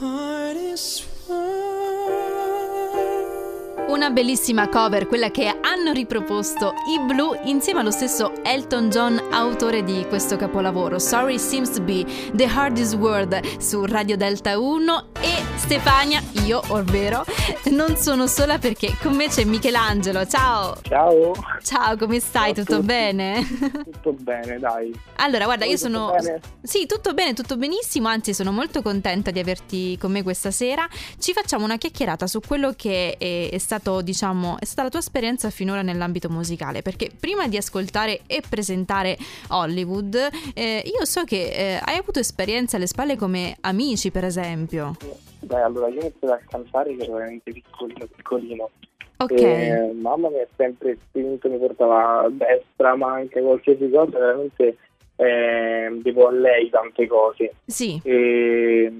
heart is Una bellissima cover, quella che hanno riproposto i Blue insieme allo stesso Elton John, autore di questo capolavoro, Sorry Seems to Be The Hardest Word su Radio Delta 1 e Stefania, io, ovvero, non sono sola perché con me c'è Michelangelo. Ciao! Ciao! Ciao, come stai? Ciao tutto bene? Tutto bene, dai. Allora, guarda, io tutto sono. bene? Sì, tutto bene, tutto benissimo. Anzi, sono molto contenta di averti con me questa sera. Ci facciamo una chiacchierata su quello che è, è stato, diciamo, è stata la tua esperienza finora nell'ambito musicale. Perché prima di ascoltare e presentare Hollywood, eh, io so che eh, hai avuto esperienze alle spalle come amici, per esempio. Beh, allora io ho iniziato a cantare che ero veramente piccolino, piccolino. Ok. E mamma mi ha sempre spinto, mi portava a destra, manca, qualsiasi cosa, veramente eh, devo a lei tante cose. Sì. E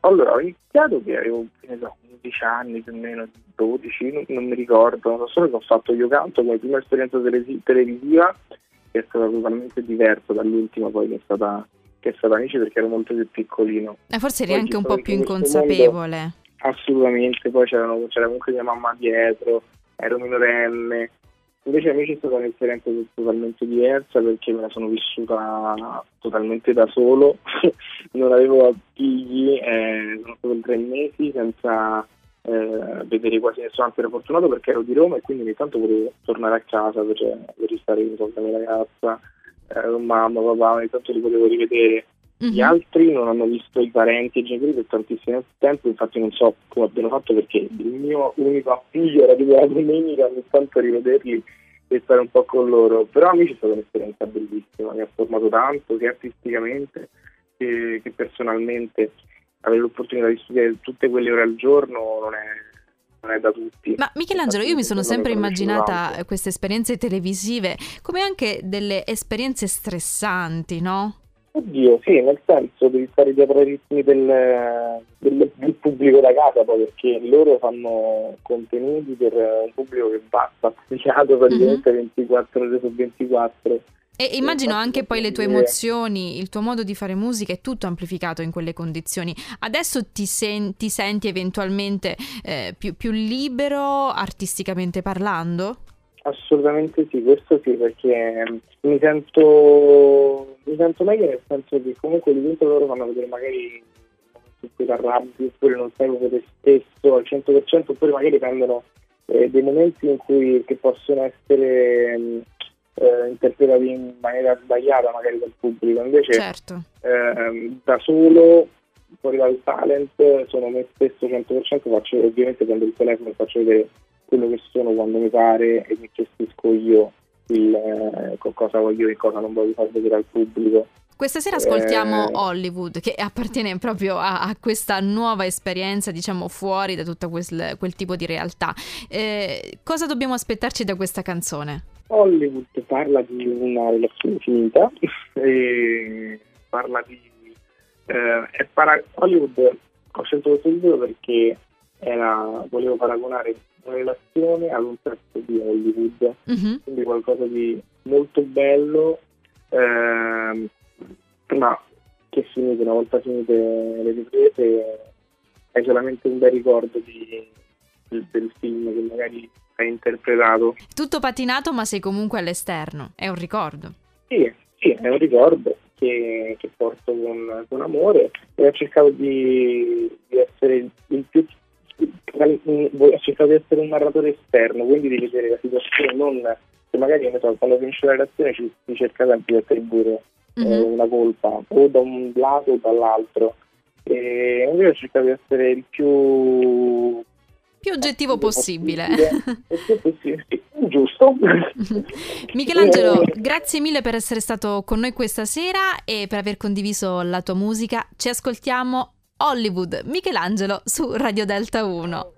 allora ho iniziato che avevo che ne so, 11 anni più o meno, 12, non, non mi ricordo, so solo che ho fatto io canto come prima esperienza televisiva che è stata totalmente diversa dall'ultima poi che è stata che è stata amici perché ero molto più piccolino. Eh, forse eri Poi anche un po' più in inconsapevole. Assolutamente, poi c'erano, c'era comunque mia mamma dietro, ero minorenne. Invece amici è stata un'esperienza totalmente diversa perché me la sono vissuta totalmente da solo, non avevo figli, eh, sono stato tre mesi senza eh, vedere quasi nessuno, anzi ero fortunato perché ero di Roma e quindi ogni tanto volevo tornare a casa per, per ristare con la mia ragazza, eh, mamma, papà, ogni tanto li potevo rivedere. Gli Mhm. altri non hanno visto i parenti e i genitori per tantissimo tempo, infatti non so come abbiano fatto perché il mio unico figlio era tipo la domenica, ogni tanto rivederli e stare un po' con loro. Però amici è stata un'esperienza bellissima, mi ha formato tanto, sia artisticamente che, che personalmente. Avere l'opportunità di studiare tutte quelle ore al giorno non è, non è da tutti. Ma Michelangelo, io mi sono sempre immaginata queste esperienze televisive come anche delle esperienze stressanti, no? Oddio, sì, nel senso devi stare dietro ai ritmi del, del- del pubblico da casa, poi perché loro fanno contenuti per un pubblico che va spaziato praticamente 24 ore su 24. E immagino anche poi le tue emozioni, il tuo modo di fare musica è tutto amplificato in quelle condizioni. Adesso ti, sen- ti senti eventualmente eh, più, più libero artisticamente parlando? Assolutamente sì, questo sì, perché mi sento, mi sento meglio nel senso che comunque di tutto loro fanno vedere magari in cui ti arrabbi oppure non sei proprio te stesso al 100% oppure magari prendono eh, dei momenti in cui che possono essere mh, eh, interpretati in maniera sbagliata magari dal pubblico, invece Certo. ehm, da solo fuori dal talent sono me stesso 100% faccio ovviamente prendo il telefono e faccio vedere quello che sono quando mi pare e mi gestisco io il, eh, co- cosa voglio e cosa non voglio far vedere al pubblico Questa sera ascoltiamo Eh. Hollywood, che appartiene proprio a, a questa nuova esperienza, diciamo, fuori da tutto quel, quel tipo di realtà. Eh, cosa dobbiamo aspettarci da questa canzone? Hollywood parla di una relazione finita e parla di eh, para- Hollywood ho scelto questo titolo perché era, volevo paragonare relazione ad un pezzo di Hollywood Mhm. quindi qualcosa di molto bello, ehm, ma che finite, una volta finite le riprese, è solamente un bel ricordo di- del, del film che magari hai interpretato. Tutto patinato, ma sei comunque all'esterno. È un ricordo. Sì, sì, è un ricordo che, che porto con, con amore e ho cercato di, di essere il più ho cercato di essere un narratore esterno, quindi di vedere la situazione non che magari so, quando finisce la relazione ci si cerca sempre di attribuire eh, Mhm. una colpa o da un lato o dall'altro. E invece ho cercato di essere il più Più oggettivo possibile. Possibile, giusto. Michelangelo, grazie mille per essere stato con noi questa sera e per aver condiviso la tua musica. Ci ascoltiamo Hollywood, Michelangelo su Radio Delta 1.